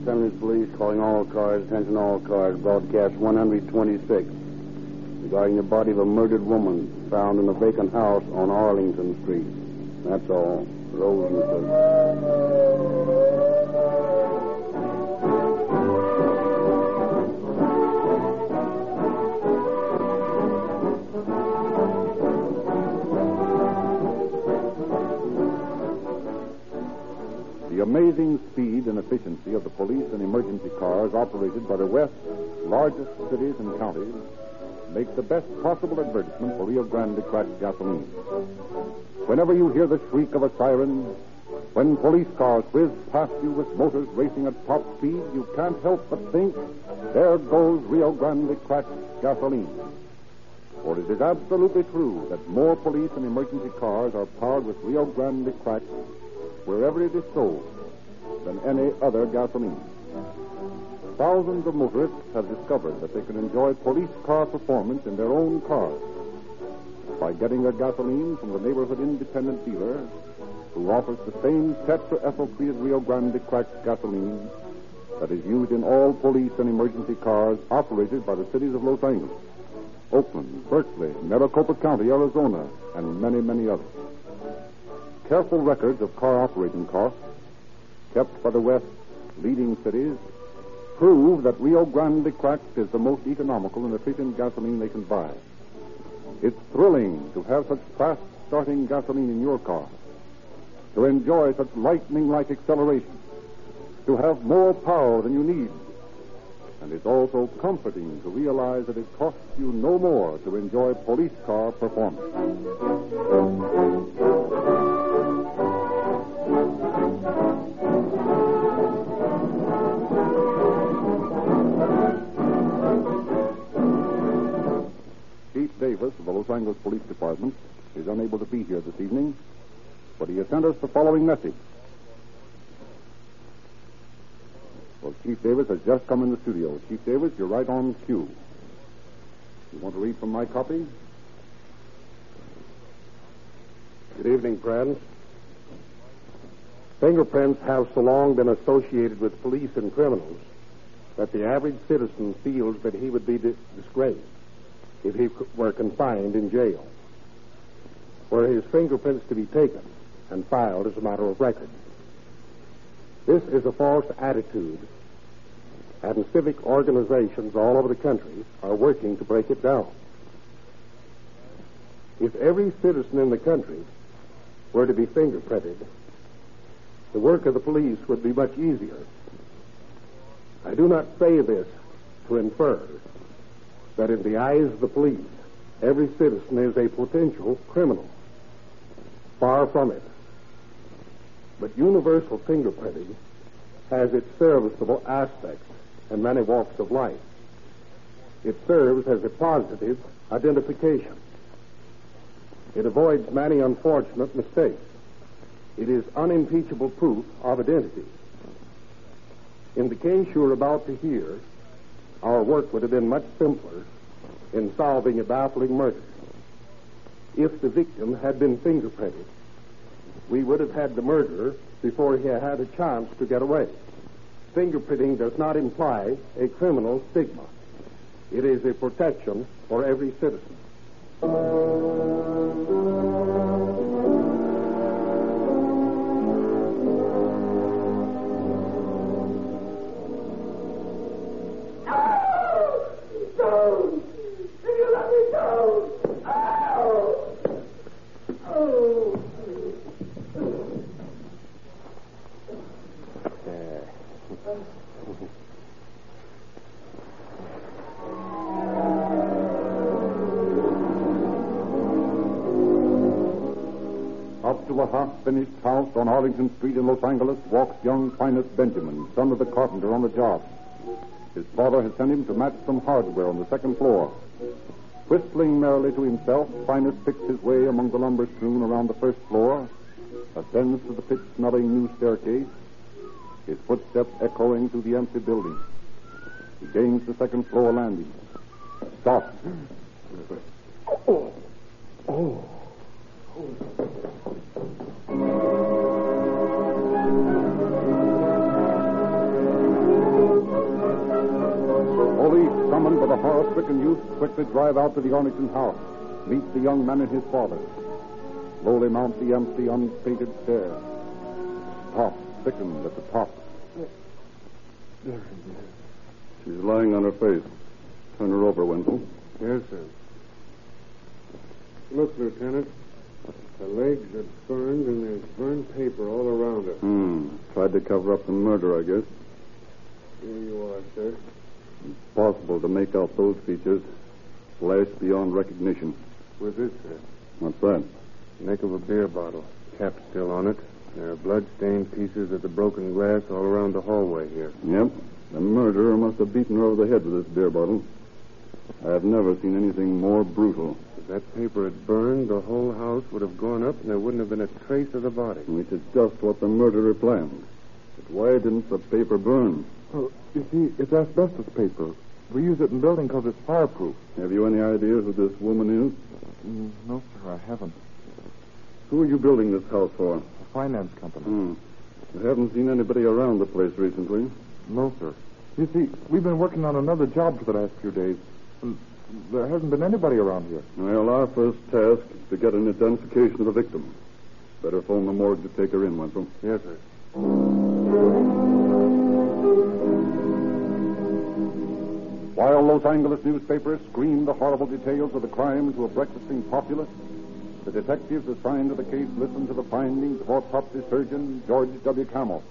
Los Angeles Police calling all cars, attention all cars, broadcast 126. Regarding the body of a murdered woman found in a vacant house on Arlington Street. That's all. Rosenquist. The amazing speed and efficiency of the police and emergency cars operated by the West's largest cities and counties make the best possible advertisement for Rio Grande cracked gasoline. Whenever you hear the shriek of a siren, when police cars whiz past you with motors racing at top speed, you can't help but think, there goes Rio Grande cracked gasoline. For it is absolutely true that more police and emergency cars are powered with Rio Grande cracked wherever it is sold than any other gasoline. Thousands of motorists have discovered that they can enjoy police car performance in their own cars by getting their gasoline from the neighborhood independent dealer who offers the same tetraethyl treated Rio Grande cracked gasoline that is used in all police and emergency cars operated by the cities of Los Angeles, Oakland, Berkeley, Maricopa County, Arizona, and many, many others. Careful records of car operating costs kept by the West's leading cities prove that Rio Grande cracked is the most economical and efficient gasoline they can buy. It's thrilling to have such fast starting gasoline in your car, to enjoy such lightning like acceleration, to have more power than you need. And it's also comforting to realize that it costs you no more to enjoy police car performance. Davis of the Los Angeles Police Department is unable to be here this evening, but he has sent us the following message. Well, Chief Davis has just come in the studio. Chief Davis, you're right on cue. You want to read from my copy? Good evening, friends. Fingerprints have so long been associated with police and criminals that the average citizen feels that he would be di- disgraced if he were confined in jail, were his fingerprints to be taken and filed as a matter of record. This is a false attitude, and civic organizations all over the country are working to break it down. If every citizen in the country were to be fingerprinted, the work of the police would be much easier. I do not say this to infer that in the eyes of the police, every citizen is a potential criminal. Far from it. But universal fingerprinting has its serviceable aspects in many walks of life. It serves as a positive identification. It avoids many unfortunate mistakes. It is unimpeachable proof of identity. In the case you're about to hear, our work would have been much simpler in solving a baffling murder. If the victim had been fingerprinted, we would have had the murderer before he had a chance to get away. Fingerprinting does not imply a criminal stigma. It is a protection for every citizen. On Arlington Street in Los Angeles walks young Finus Benjamin, son of the carpenter on the job. His father has sent him to match some hardware on the second floor. Whistling merrily to himself, Finus picks his way among the lumber strewn around the first floor, ascends to the pitch smelling new staircase, his footsteps echoing through the empty building. He gains the second floor landing. Stop. Oh. Oh. Police, summoned by the horror-stricken youth, quickly drive out to the Arlington house, meet the young man and his father. Slowly mount the empty, unpainted stairs. Stop, thickened at the top. She's lying on her face. Turn her over, Wenzel. Yes, sir. Look, Lieutenant. The legs are burned, and there's burned paper all around her. Hmm. Tried to cover up the murder, I guess. Here you are, sir. Possible to make out those features. Flash beyond recognition. Where's this, sir? What's that? Neck of a beer bottle. Cap still on it. There are blood-stained pieces of the broken glass all around the hallway here. Yep. The murderer must have beaten her over the head with this beer bottle. I've never seen anything more brutal. If that paper had burned, the whole house would have gone up, and there wouldn't have been a trace of the body. Which is just what the murderer planned. But why didn't the paper burn? Well, you see, it's asbestos paper. We use it in building because it's fireproof. Have you any idea who this woman is? Mm, no, sir, I haven't. Who are you building this house for? A finance company. Hmm. You haven't seen anybody around the place recently. No, sir. You see, we've been working on another job for the last few days. and There hasn't been anybody around here. Well, our first task is to get an identification of the victim. Better phone the morgue to take her in, Wenzel. Yes, sir. While Los Angeles newspapers screamed the horrible details of the crime to a breakfasting populace, the detectives assigned to the case listened to the findings of autopsy surgeon George W. Camel.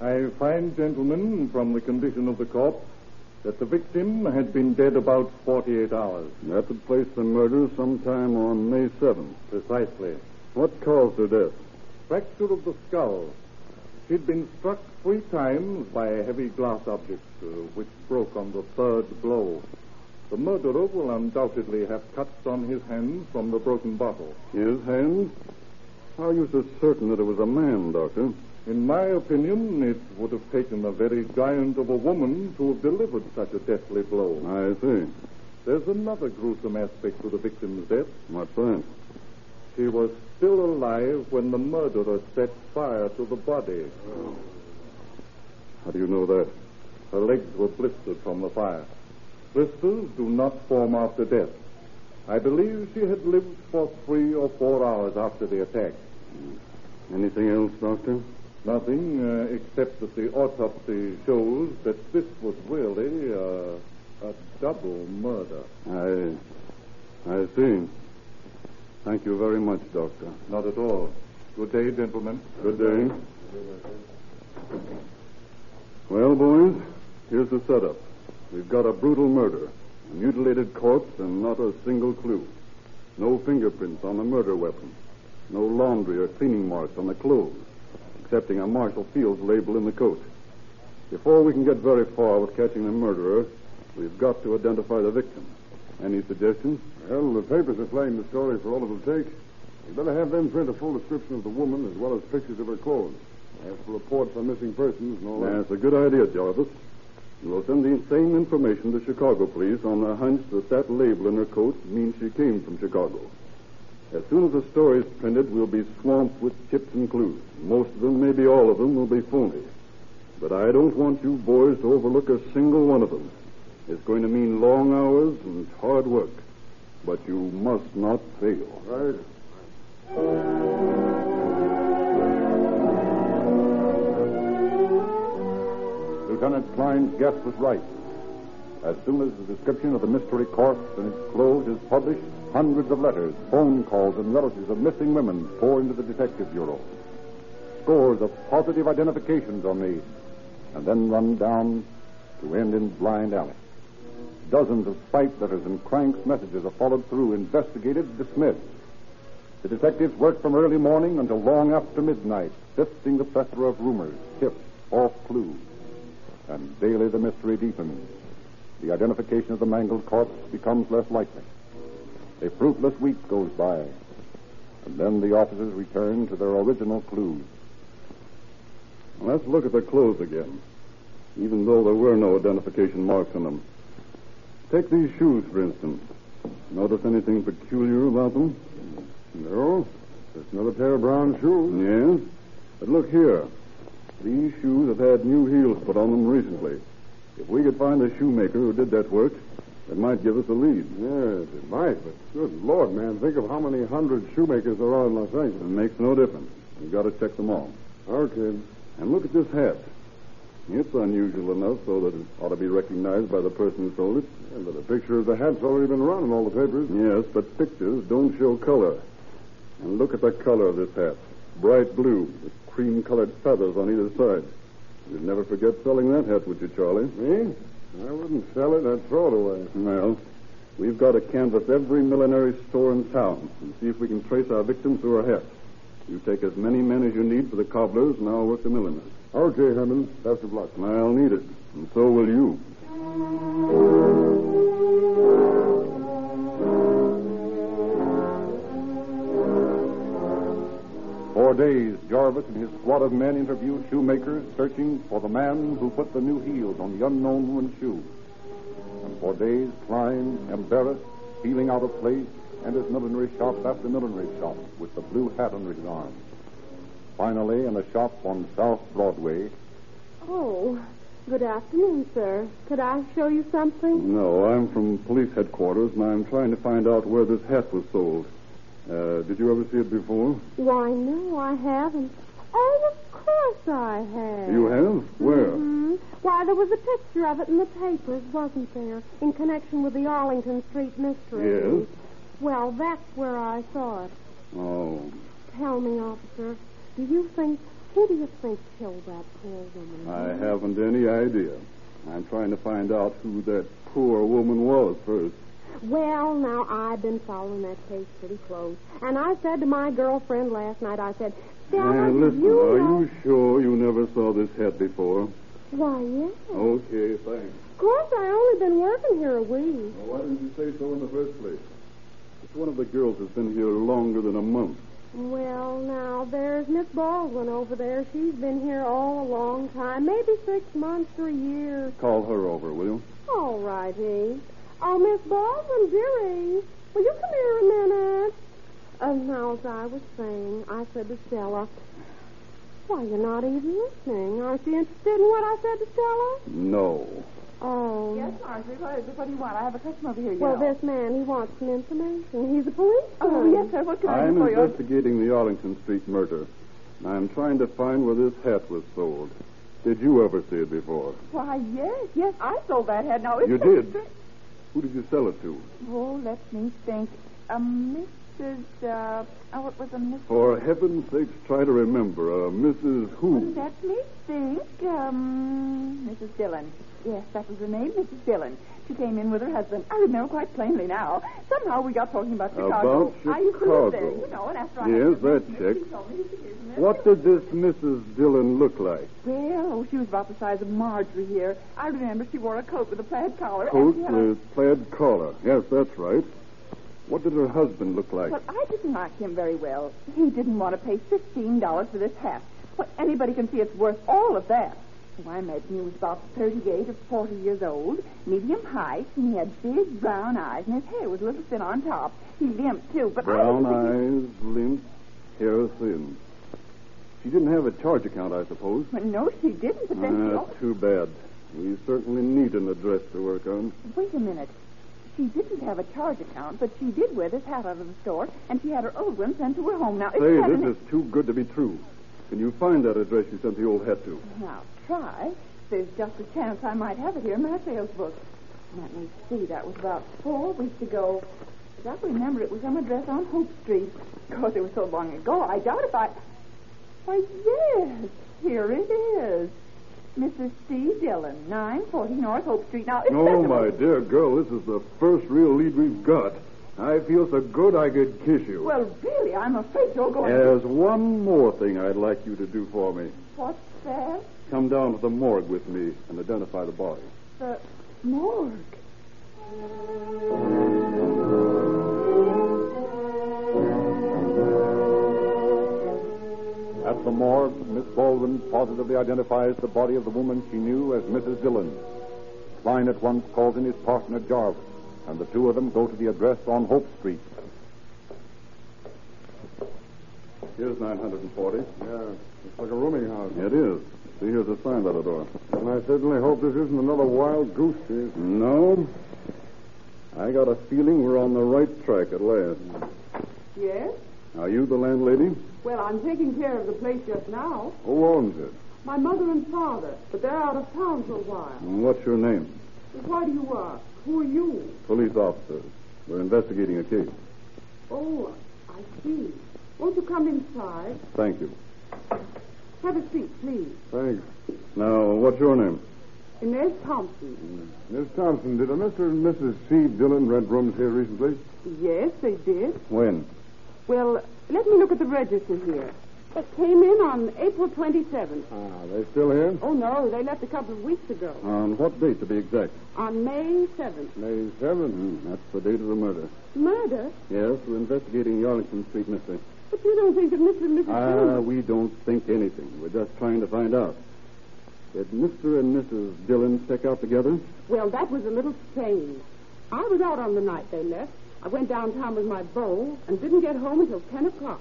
I find, gentlemen, from the condition of the corpse, that the victim had been dead about 48 hours. That would place the murder sometime on May 7th. Precisely. What caused her death? Fracture of the skull. She'd been struck three times by a heavy glass object, uh, which broke on the third blow. The murderer will undoubtedly have cuts on his hands from the broken bottle. His hands? How are you so certain that it was a man, Doctor? In my opinion, it would have taken a very giant of a woman to have delivered such a deathly blow. I see. There's another gruesome aspect to the victim's death. What's that? She was still alive when the murderer set fire to the body. How do you know that? Her legs were blistered from the fire. Blisters do not form after death. I believe she had lived for three or four hours after the attack. Anything else, Doctor? Nothing uh, except that the autopsy shows that this was really uh, a double murder. I. I see. Thank you very much, Doctor. Not at all. Good day, gentlemen. Good day. Well, boys, here's the setup. We've got a brutal murder, a mutilated corpse, and not a single clue. No fingerprints on the murder weapon. No laundry or cleaning marks on the clothes, excepting a Marshall Field's label in the coat. Before we can get very far with catching the murderer, we've got to identify the victim. Any suggestions? Well, the papers are playing the story for all it'll take. You better have them print a full description of the woman as well as pictures of her clothes. As for reports on missing persons and all that. That's a good idea, Jarvis. We'll send the same information to Chicago police on the hunch that that label in her coat means she came from Chicago. As soon as the story's printed, we'll be swamped with tips and clues. Most of them, maybe all of them, will be phony. But I don't want you boys to overlook a single one of them. It's going to mean long hours and hard work. But you must not fail. Right. Lieutenant Klein's guess was right. As soon as the description of the mystery corpse and its clothes is published, hundreds of letters, phone calls, and relatives of missing women pour into the Detective Bureau. Scores of positive identifications are made, and then run down to end in blind alley. Dozens of spite letters and cranks messages are followed through, investigated, dismissed. The detectives work from early morning until long after midnight, sifting the plethora of rumors, tips, false clues. And daily the mystery deepens. The identification of the mangled corpse becomes less likely. A fruitless week goes by. And then the officers return to their original clues. Let's look at the clothes again, even though there were no identification marks on them. Take these shoes, for instance. Notice anything peculiar about them? No. Just another pair of brown shoes. Yes. But look here. These shoes have had new heels put on them recently. If we could find the shoemaker who did that work, it might give us a lead. Yes, it might, but good Lord, man, think of how many hundred shoemakers there are in Los Angeles. It makes no difference. We've got to check them all. Okay. And look at this hat. It's unusual enough so that it ought to be recognized by the person who sold it. Yeah, but the picture of the hat's already been run in all the papers. Yes, but pictures don't show color. And look at the color of this hat. Bright blue, with cream-colored feathers on either side. You'd never forget selling that hat, would you, Charlie? Me? I wouldn't sell it. I'd throw it away. Well, we've got to canvass every millinery store in town and see if we can trace our victims through her hat. You take as many men as you need for the cobblers, and I'll work the milliners. Okay, Herman. Best of luck. I'll need it, and so will you. Days, Jarvis and his squad of men interviewed shoemakers searching for the man who put the new heels on the unknown woman's shoe. And for days, Klein, embarrassed, feeling out of place, enters millinery shop after millinery shop with the blue hat under his arm. Finally, in a shop on South Broadway, Oh, good afternoon, sir. Could I show you something? No, I'm from police headquarters, and I'm trying to find out where this hat was sold. Uh, did you ever see it before? Why, no, I haven't. Oh, of course I have. You have? Where? hmm Why, there was a picture of it in the papers, wasn't there? In connection with the Arlington Street mystery. Yes. Well, that's where I saw it. Oh, Tell me, officer, do you think, who do you think killed that poor woman? I haven't any idea. I'm trying to find out who that poor woman was first. Well, now, I've been following that case pretty close. And I said to my girlfriend last night, I said, Stella, listen, you are know... you sure you never saw this hat before? Why, yes. Okay, thanks. Of course, I only been working here a week. Well, why didn't you say so in the first place? It's one of the girls has been here longer than a month. Well, now, there's Miss Baldwin over there. She's been here all a long time, maybe six months or a year. Call her over, will you? All righty. Oh, Miss Baldwin, dearie, will you come here a minute? Uh, now, as I was saying, I said to Stella, why, you're not even listening. Aren't you interested in what I said to Stella? No. Oh. Yes, Marjorie, what is it? What do you want? I have a customer over here, you Well, know. this man, he wants some information. He's a policeman. Oh, yes, sir. What can I do for you? I'm for you? investigating the Arlington Street murder. I'm trying to find where this hat was sold. Did you ever see it before? Why, yes, yes, I sold that hat. Now, it's You so did? str- Who did you sell it to? Oh, let me think. A Mrs. Uh, oh, it was a Mrs. For heaven's sakes, try to remember. Uh, Mrs. Who? Let me think. Um, Mrs. Dillon. Yes, that was her name, Mrs. Dillon. She came in with her husband. I remember quite plainly now. Somehow we got talking about Chicago. About I used to live there, Chicago. you know, and after I Yes, that she checks. told me she isn't it? What did this Mrs. Dillon look like? Well, oh, she was about the size of Marjorie here. I remember she wore a coat with a plaid collar. Coat and she had a- with plaid collar. Yes, that's right. What did her husband look like? Well, I didn't like him very well. He didn't want to pay fifteen dollars for this hat. Well, anybody can see it's worth all of that. Well, I imagine he was about thirty-eight or forty years old, medium height, and he had big brown eyes, and his hair was a little thin on top. He limped too, but Brown I eyes, limp, hair thin. She didn't have a charge account, I suppose. Well, no, she didn't. But then she Ah, too bad. We certainly need an address to work on. Wait a minute. She didn't have a charge account, but she did wear this hat out of the store, and she had her old one sent to her home. Now, if Say, this is too good to be true. Can you find that address you sent the old hat to? Now, try. There's just a chance I might have it here in my sales book. Let me see. That was about four weeks ago. But I remember it was some address on Hope Street. Of course, it was so long ago. I doubt if I... Why, yes. Here it is. Mrs. C. Dillon, 940 North Hope Street. Now, it's Oh, my dear girl, this is the first real lead we've got. I feel so good I could kiss you. Well, really, I'm afraid you're going There's one more thing I'd like you to do for me. What's that? Come down to the morgue with me and identify the body. The morgue. At the morgue, Miss Baldwin positively identifies the body of the woman she knew as Mrs. Dillon. Klein at once calls in his partner Jarvis, and the two of them go to the address on Hope Street. Here's 940. Yeah, it's like a rooming house. It is. See, here's a sign by the door. And I certainly hope this isn't another wild goose chase. No. I got a feeling we're on the right track at last. Yes? Are you the landlady? Well, I'm taking care of the place just now. Who owns it? My mother and father, but they're out of town for a while. And what's your name? Why do you ask? Who are you? Police officers. We're investigating a case. Oh, I see. Won't you come inside? Thank you. Have a seat, please. Thanks. Now, what's your name? Inez Thompson. Miss Thompson, did a Mr. and Mrs. C. Dillon rent rooms here recently? Yes, they did. When? Well, let me look at the register here. It came in on April 27th. Ah, they still here? Oh, no, they left a couple of weeks ago. On what date, to be exact? On May 7th. May 7th. Hmm, that's the date of the murder. Murder? Yes, we're investigating the Arlington Street mystery. But you don't think that Mr. and Mrs. Ah, Dillon... we don't think anything. We're just trying to find out. Did Mr. and Mrs. Dillon stick out together? Well, that was a little strange. I was out on the night they left. I went downtown with my bowl and didn't get home until 10 o'clock.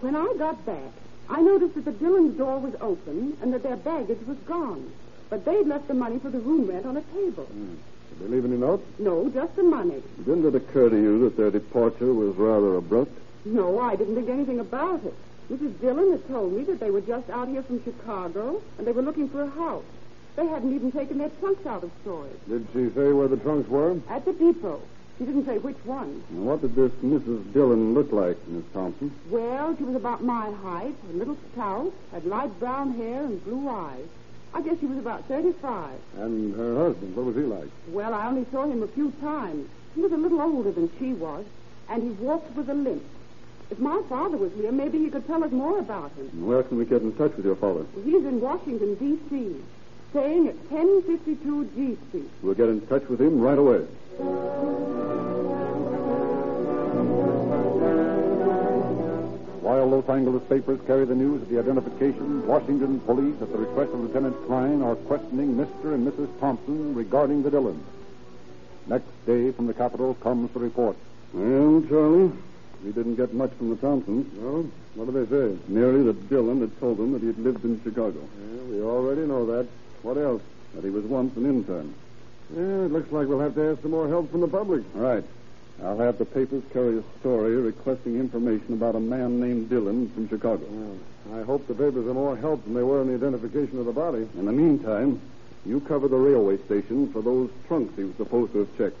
When I got back, I noticed that the Dillon's door was open and that their baggage was gone. But they'd left the money for the room rent on a table. Hmm. Did they leave any note? No, just the money. Didn't it occur to you that their departure was rather abrupt? No, I didn't think anything about it. Mrs. Dillon had told me that they were just out here from Chicago and they were looking for a house. They hadn't even taken their trunks out of storage. Did she say where the trunks were? At the depot. She didn't say which one. And what did this Mrs. Dillon look like, Miss Thompson? Well, she was about my height, a little stout, had light brown hair and blue eyes. I guess she was about 35. And her husband, what was he like? Well, I only saw him a few times. He was a little older than she was, and he walked with a limp. If my father was here, maybe he could tell us more about him. And where can we get in touch with your father? He's in Washington, D.C., staying at 1052 G Street. We'll get in touch with him right away. While Los Angeles papers carry the news of the identification, Washington police, at the request of Lieutenant Klein, are questioning Mr. and Mrs. Thompson regarding the Dillons. Next day, from the capital, comes the report. Well, Charlie, we didn't get much from the Thompsons. Well, what do they say? Merely that Dillon had told them that he had lived in Chicago. Yeah, we already know that. What else? That he was once an intern. Yeah, it looks like we'll have to ask for more help from the public. Right. I'll have the papers carry a story requesting information about a man named Dillon from Chicago. I hope the papers are more help than they were in the identification of the body. In the meantime, you cover the railway station for those trunks he was supposed to have checked.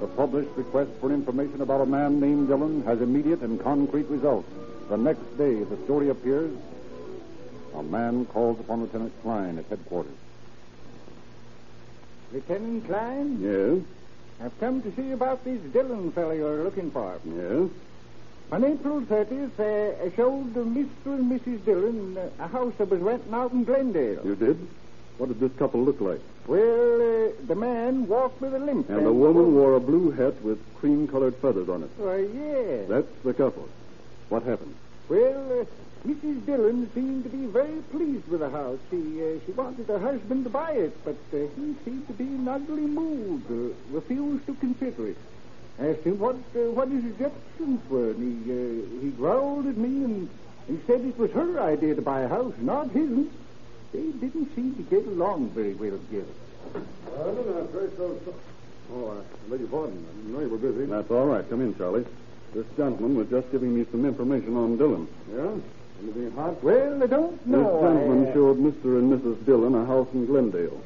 The published request for information about a man named Dillon has immediate and concrete results. The next day, the story appears. A man calls upon Lieutenant Klein at headquarters. Lieutenant Klein, Yes? I've come to see about this Dillon fellow you're looking for. Yes? On April 30th, uh, I showed Mr. and Mrs. Dillon uh, a house that was renting out in Glendale. You did? What did this couple look like? Well, uh, the man walked with a limp. And the woman wore a blue hat with cream colored feathers on it. Why, yes. That's the couple. What happened? Well, uh, Mrs. Dillon seemed to be very pleased with the house. She uh, she wanted her husband to buy it, but uh, he seemed to be in an ugly mood, uh, refused to consider it. Asked him what uh, what his objections were, and he uh, he growled at me and, and said it was her idea to buy a house, not his. They didn't seem to get along very well together. I don't know. Very so. so- Oh, I beg your pardon. I didn't know you were busy. That's all right. Come in, Charlie. This gentleman was just giving me some information on Dillon. Yeah? Anything hot? Well, I don't know. This gentleman I, showed Mr. and Mrs. Dillon a house in Glendale.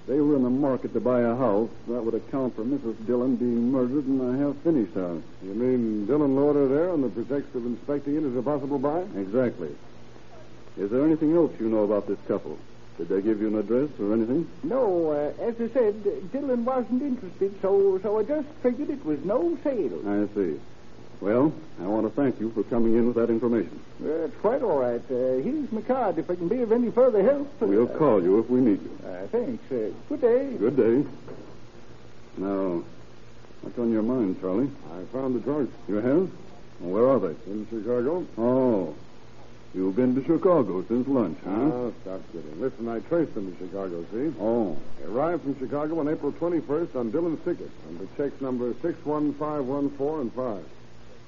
If they were in the market to buy a house, that would account for Mrs. Dillon being murdered in a half-finished house. You mean Dillon lured her there on the pretext of inspecting it as a possible buy? Exactly. Is there anything else you know about this couple? Did they give you an address or anything? No, uh, as I said, Dillon wasn't interested, so so I just figured it was no sale. I see. Well, I want to thank you for coming in with that information. Uh, it's quite all right. Uh, here's my card if I can be of any further help. We'll call you if we need you. Uh, thanks. Uh, good day. Good day. Now, what's on your mind, Charlie? I found the trunks You have? Well, where are they? in Chicago. Oh. You've been to Chicago since lunch, huh? Oh, stop kidding. Listen, I traced them to Chicago, see? Oh. They arrived from Chicago on April 21st on Dillon's ticket under checks number 61514 and 5.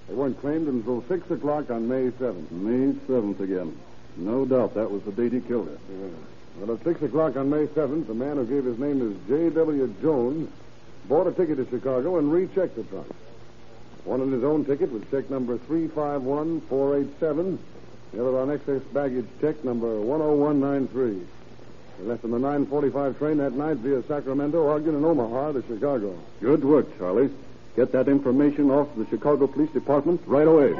They weren't claimed until 6 o'clock on May 7th. May 7th again. No doubt that was the date he killed her. Yeah. Well, at 6 o'clock on May 7th, the man who gave his name as J.W. Jones bought a ticket to Chicago and rechecked the trunk. One on his own ticket with check number 351487, the other on excess baggage check number 10193. They left on the 945 train that night via Sacramento, Ogden, and Omaha to Chicago. Good work, Charlie. Get that information off the Chicago Police Department right away.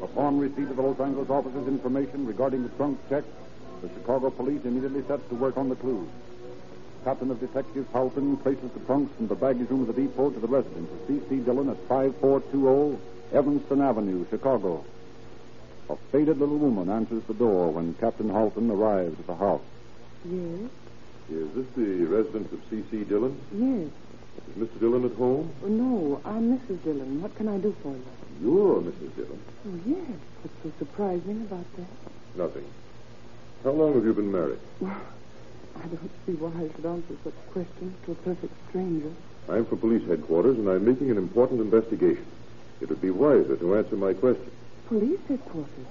Upon receipt of the Los Angeles officer's information regarding the trunk check, the Chicago police immediately sets to work on the clues. Captain of Detectives Halton traces the trunks from the baggage room of the depot to the residence of C.C. Dillon at 5420 Evanston Avenue, Chicago. A faded little woman answers the door when Captain Halton arrives at the house. Yes, Is this the residence of C.C. Dillon? yes. Is Mr. Dillon at home? Oh, no, I'm Mrs. Dillon. What can I do for you? You're Mrs. Dillon. Oh, yes. What's so surprising about that? Nothing. How long have you been married? Well, I don't see why I should answer such questions to a perfect stranger. I'm from police headquarters, and I'm making an important investigation. It would be wiser to answer my question. Police headquarters?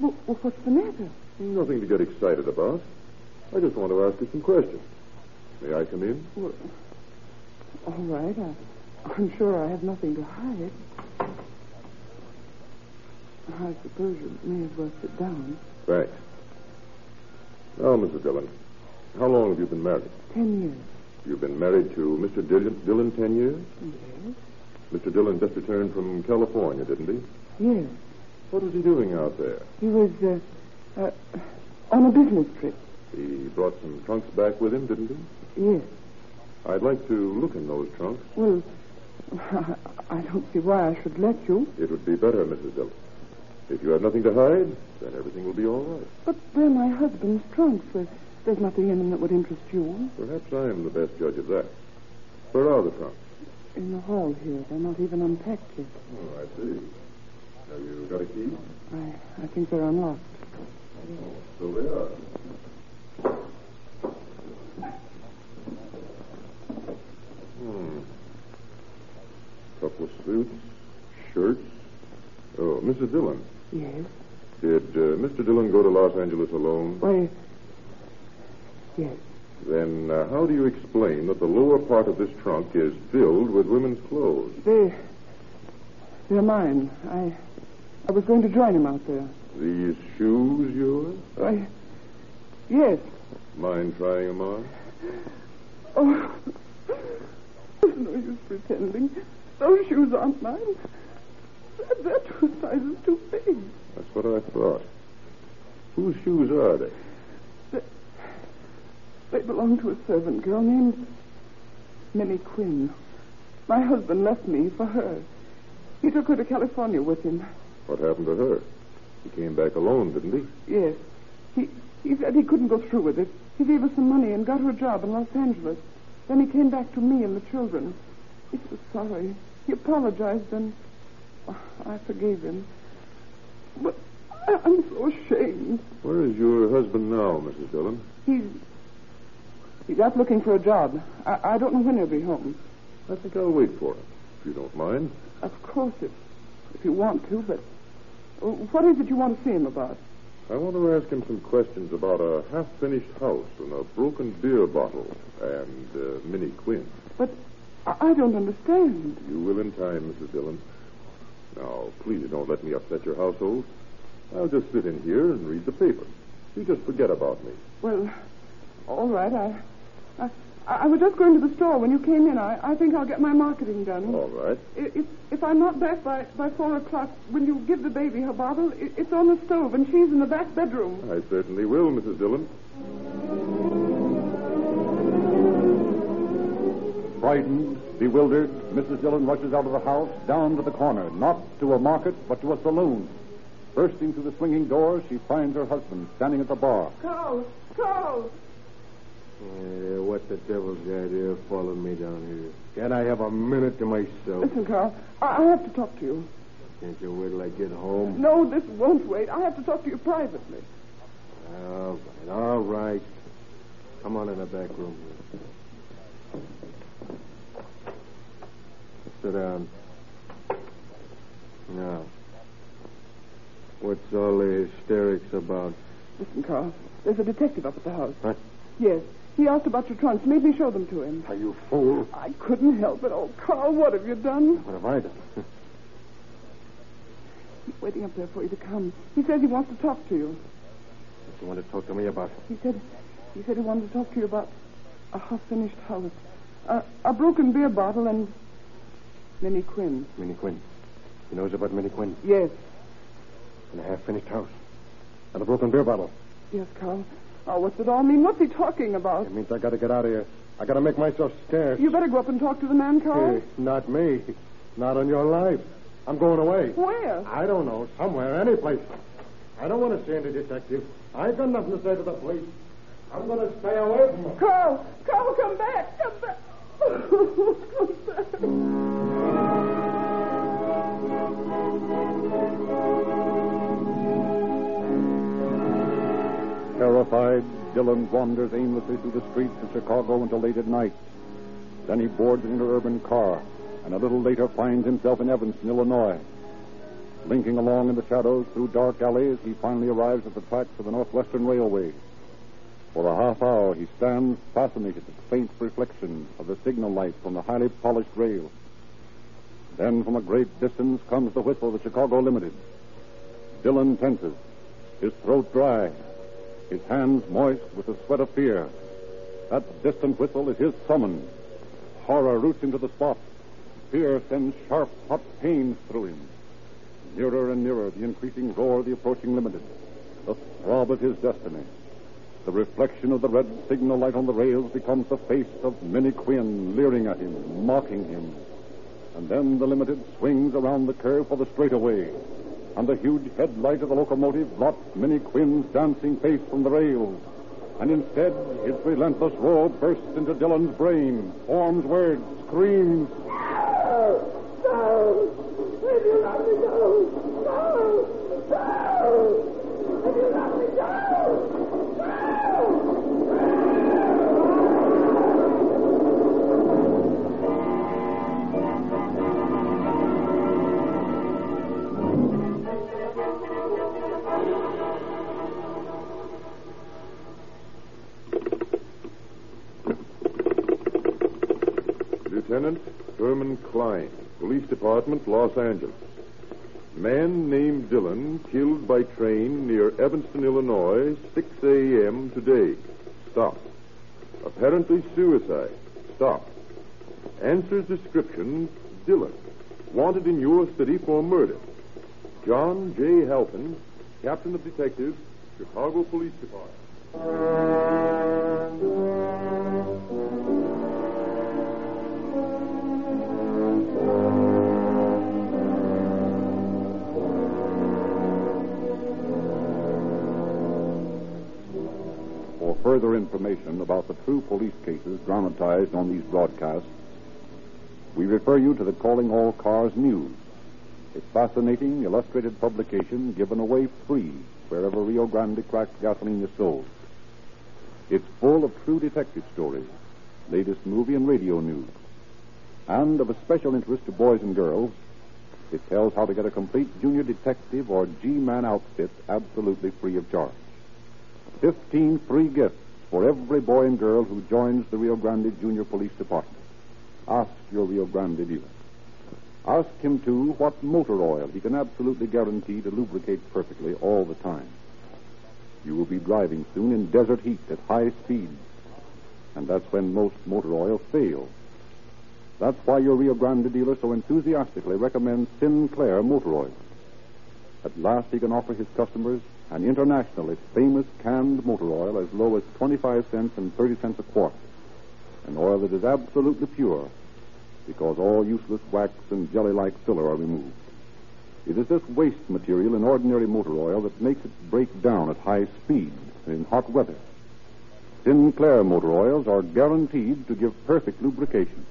Well, well, what's the matter? Nothing to get excited about. I just want to ask you some questions. May I come in? Well, all right. I, I'm sure I have nothing to hide. I suppose you may as well sit down. Thanks. Now, Mrs. Dillon, how long have you been married? Ten years. You've been married to Mr. Dillon, Dillon ten years? Yes. Mr. Dillon just returned from California, didn't he? Yes. What was he doing out there? He was uh, uh, on a business trip. He brought some trunks back with him, didn't he? Yes. I'd like to look in those trunks. Well, I don't see why I should let you. It would be better, Mrs. Dillon. If you have nothing to hide, then everything will be all right. But they're my husband's trunks. There's nothing in them that would interest you. Perhaps I am the best judge of that. Where are the trunks? In the hall here. They're not even unpacked yet. Oh, I see. Have you got a key? I, I think they're unlocked. Oh, So they are. Hmm. Couple of suits, shirts. Oh, Mrs. Dillon. Yes. Did uh, Mr. Dillon go to Los Angeles alone? Why, yes. Then uh, how do you explain that the lower part of this trunk is filled with women's clothes? They, they're mine. I, I was going to join him out there. These shoes yours? I, yes. Mind trying them on? Oh, no use pretending. Those shoes aren't mine. They're, they're two sizes too big. That's what I thought. Whose shoes are they? They belong to a servant girl named Minnie Quinn. My husband left me for her. He took her to California with him. What happened to her? He came back alone, didn't he? Yes. He he said he couldn't go through with it. He gave us some money and got her a job in Los Angeles. Then he came back to me and the children. He was sorry. He apologized and oh, I forgave him. But I, I'm so ashamed. Where is your husband now, Mrs. Dillon? He's he's out looking for a job. I, I don't know when he'll be home. I think I'll wait for him, if you don't mind. Of course, if if you want to, but uh, what is it you want to see him about? I want to ask him some questions about a half-finished house and a broken beer bottle and uh, Minnie Quinn. But I, I don't understand. You will in time, Mrs. Dillon. Now, please don't let me upset your household. I'll just sit in here and read the paper. You just forget about me. Well, all right. I I, I, I was just going to the store when you came in. I, I think I'll get my marketing done. All right. If, if I'm not back by, by four o'clock, when you give the baby her bottle, it, it's on the stove, and she's in the back bedroom. I certainly will, Mrs. Dillon. Frightened, bewildered, Mrs. Dillon rushes out of the house, down to the corner, not to a market, but to a saloon. Bursting through the swinging door, she finds her husband standing at the bar. Carl! Carl! Yeah, what the devil's the idea of following me down here? Can't I have a minute to myself? Listen, Carl, I, I have to talk to you. Can't you wait till I get home? No, this won't wait. I have to talk to you privately. All right, all right. Come on in the back room. Sit down. Now, what's all the hysterics about? Listen, Carl, there's a detective up at the house. What? Yes. He asked about your trunks, made me show them to him. Are you fool? I couldn't help it. Oh, Carl, what have you done? What have I done? He's waiting up there for you to come. He says he wants to talk to you. What do you want to talk to me about? He said he said he wanted to talk to you about a half-finished house, a, a broken beer bottle, and Minnie Quinn. Minnie Quinn. He knows about Minnie Quinn Yes, and a half-finished house. And a broken beer bottle. yes, Carl. Oh, what's it all mean? What's he talking about? It means I gotta get out of here. I gotta make myself scarce. You better go up and talk to the man, Carl. Hey, not me. Not on your life. I'm going away. Where? I don't know. Somewhere, any place. I don't want to see any detective. I ain't got nothing to say to the police. I'm going to stay away from them. Carl! Carl, come back! Come back! come back! Terrified, Dillon wanders aimlessly through the streets of Chicago until late at night. Then he boards an interurban car, and a little later finds himself in Evanston, Illinois. Linking along in the shadows through dark alleys, he finally arrives at the tracks of the Northwestern Railway. For a half hour, he stands fascinated at the faint reflection of the signal light from the highly polished rails. Then, from a great distance, comes the whistle of the Chicago Limited. Dillon tenses, his throat dry, his hands moist with the sweat of fear. That distant whistle is his summons. Horror roots him to the spot. Fear sends sharp, hot pains through him. Nearer and nearer, the increasing roar of the approaching limited. The throb of his destiny. The reflection of the red signal light on the rails becomes the face of Minnie Quinn, leering at him, mocking him. And then the limited swings around the curve for the straightaway. And the huge headlight of the locomotive blots Minnie Quinn's dancing face from the rails. And instead, its relentless roar burst into Dillon's brain, forms words, screams. No! No! 9, Police Department, Los Angeles. Man named Dillon killed by train near Evanston, Illinois, 6 a.m. today. Stop. Apparently suicide. Stop. Answers description Dillon. Wanted in your city for murder. John J. Halpin, Captain of Detectives, Chicago Police Department. Further information about the true police cases dramatized on these broadcasts, we refer you to the Calling All Cars News, a fascinating illustrated publication given away free wherever Rio Grande cracked gasoline is sold. It's full of true detective stories, latest movie and radio news, and of a special interest to boys and girls, it tells how to get a complete junior detective or G-man outfit absolutely free of charge. 15 free gifts for every boy and girl who joins the Rio Grande Junior Police Department. Ask your Rio Grande dealer. Ask him, too, what motor oil he can absolutely guarantee to lubricate perfectly all the time. You will be driving soon in desert heat at high speed. And that's when most motor oils fail. That's why your Rio Grande dealer so enthusiastically recommends Sinclair motor oil. At last, he can offer his customers an internationally famous canned motor oil as low as 25 cents and 30 cents a quart. An oil that is absolutely pure because all useless wax and jelly like filler are removed. It is this waste material in ordinary motor oil that makes it break down at high speed and in hot weather. Sinclair motor oils are guaranteed to give perfect lubrication.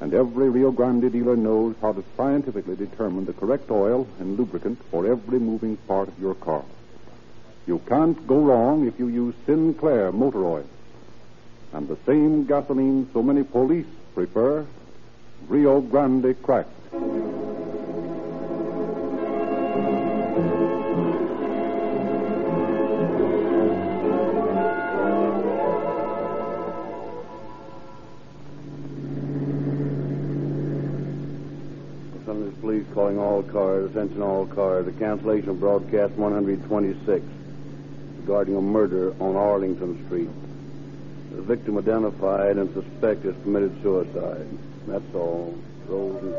And every Rio Grande dealer knows how to scientifically determine the correct oil and lubricant for every moving part of your car. You can't go wrong if you use Sinclair motor oil. And the same gasoline so many police prefer, Rio Grande cracked. Police calling all cars, attention all cars, a cancellation of broadcast 126 regarding a murder on Arlington Street. The victim identified and suspect has committed suicide. That's all. Rolls and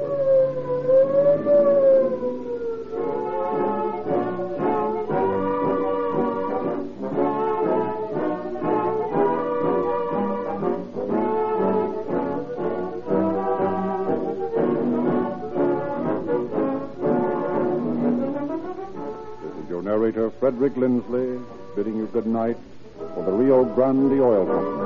your narrator, Frederick Lindsley, bidding you good night for the Rio Grande Oil Company.